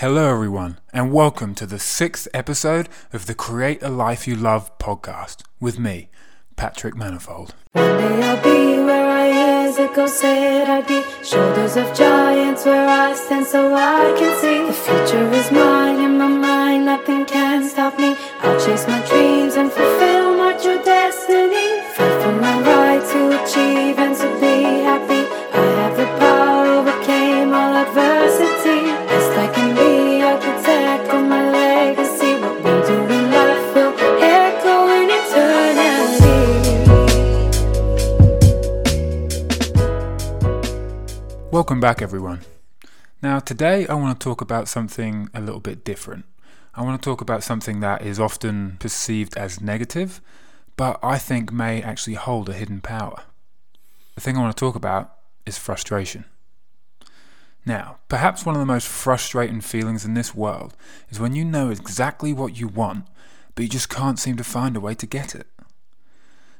Hello, everyone, and welcome to the sixth episode of the Create a Life You Love podcast with me, Patrick Manifold. One day I'll be where I said I'd be. Shoulders of giants where I stand so I can see. The future is mine in my mind, nothing can stop me. I'll chase my dreams and fulfill Welcome back, everyone. Now, today I want to talk about something a little bit different. I want to talk about something that is often perceived as negative, but I think may actually hold a hidden power. The thing I want to talk about is frustration. Now, perhaps one of the most frustrating feelings in this world is when you know exactly what you want, but you just can't seem to find a way to get it.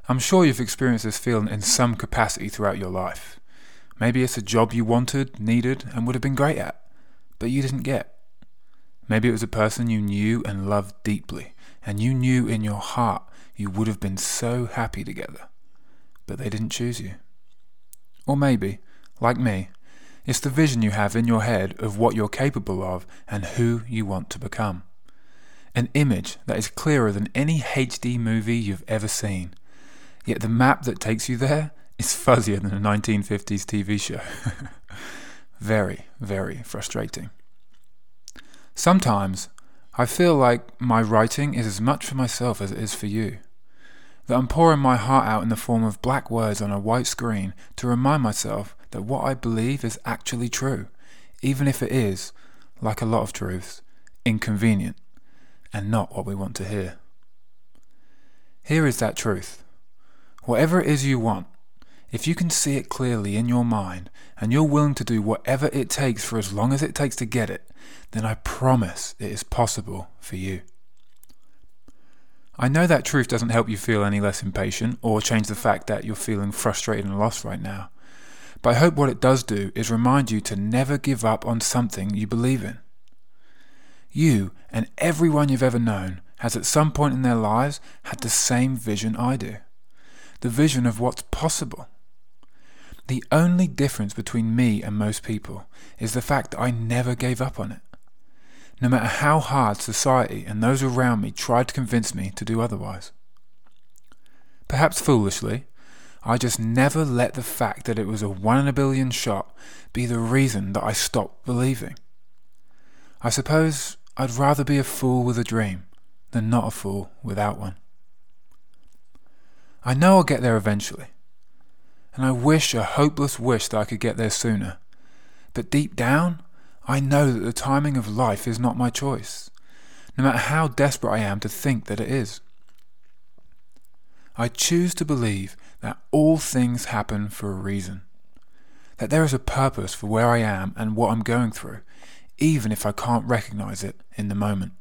I'm sure you've experienced this feeling in some capacity throughout your life. Maybe it's a job you wanted, needed, and would have been great at, but you didn't get. Maybe it was a person you knew and loved deeply, and you knew in your heart you would have been so happy together, but they didn't choose you. Or maybe, like me, it's the vision you have in your head of what you're capable of and who you want to become. An image that is clearer than any HD movie you've ever seen. Yet the map that takes you there is fuzzier than a 1950s TV show. very, very frustrating. Sometimes I feel like my writing is as much for myself as it is for you. That I'm pouring my heart out in the form of black words on a white screen to remind myself that what I believe is actually true, even if it is, like a lot of truths, inconvenient and not what we want to hear. Here is that truth. Whatever it is you want, if you can see it clearly in your mind and you're willing to do whatever it takes for as long as it takes to get it, then I promise it is possible for you. I know that truth doesn't help you feel any less impatient or change the fact that you're feeling frustrated and lost right now. But I hope what it does do is remind you to never give up on something you believe in. You and everyone you've ever known has at some point in their lives had the same vision I do the vision of what's possible. The only difference between me and most people is the fact that I never gave up on it. No matter how hard society and those around me tried to convince me to do otherwise. Perhaps foolishly, I just never let the fact that it was a one in a billion shot be the reason that I stopped believing. I suppose I'd rather be a fool with a dream than not a fool without one. I know I'll get there eventually, and I wish a hopeless wish that I could get there sooner. But deep down, I know that the timing of life is not my choice, no matter how desperate I am to think that it is. I choose to believe that all things happen for a reason, that there is a purpose for where I am and what I'm going through, even if I can't recognize it in the moment.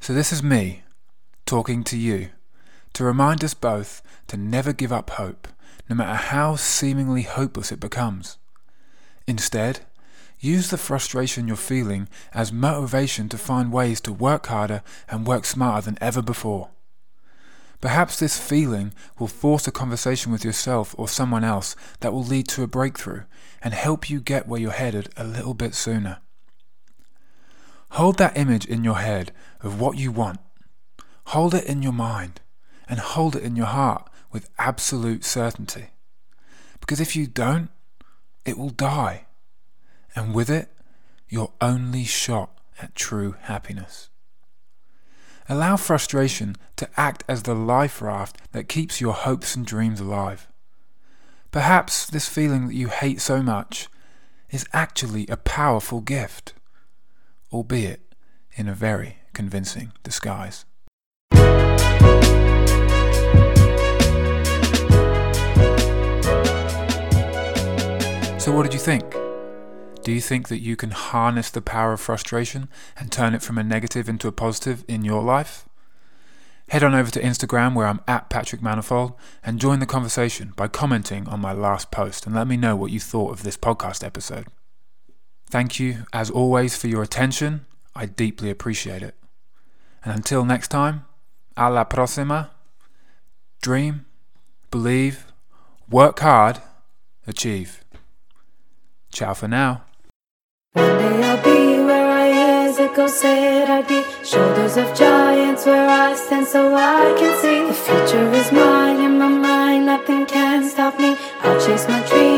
So, this is me talking to you to remind us both to never give up hope, no matter how seemingly hopeless it becomes. Instead, use the frustration you're feeling as motivation to find ways to work harder and work smarter than ever before. Perhaps this feeling will force a conversation with yourself or someone else that will lead to a breakthrough and help you get where you're headed a little bit sooner. Hold that image in your head of what you want. Hold it in your mind and hold it in your heart with absolute certainty. Because if you don't, it will die. And with it, your only shot at true happiness. Allow frustration to act as the life raft that keeps your hopes and dreams alive. Perhaps this feeling that you hate so much is actually a powerful gift, albeit in a very convincing disguise. So, what did you think? Do you think that you can harness the power of frustration and turn it from a negative into a positive in your life? Head on over to Instagram where I'm at Patrick Manifold and join the conversation by commenting on my last post and let me know what you thought of this podcast episode. Thank you, as always, for your attention. I deeply appreciate it. And until next time, a la próxima. Dream, believe, work hard, achieve. Ciao for now. One day I'll be where I said I'd be. Shoulders of giants where I stand so I can see. The future is mine in my mind, nothing can stop me. I'll chase my dreams.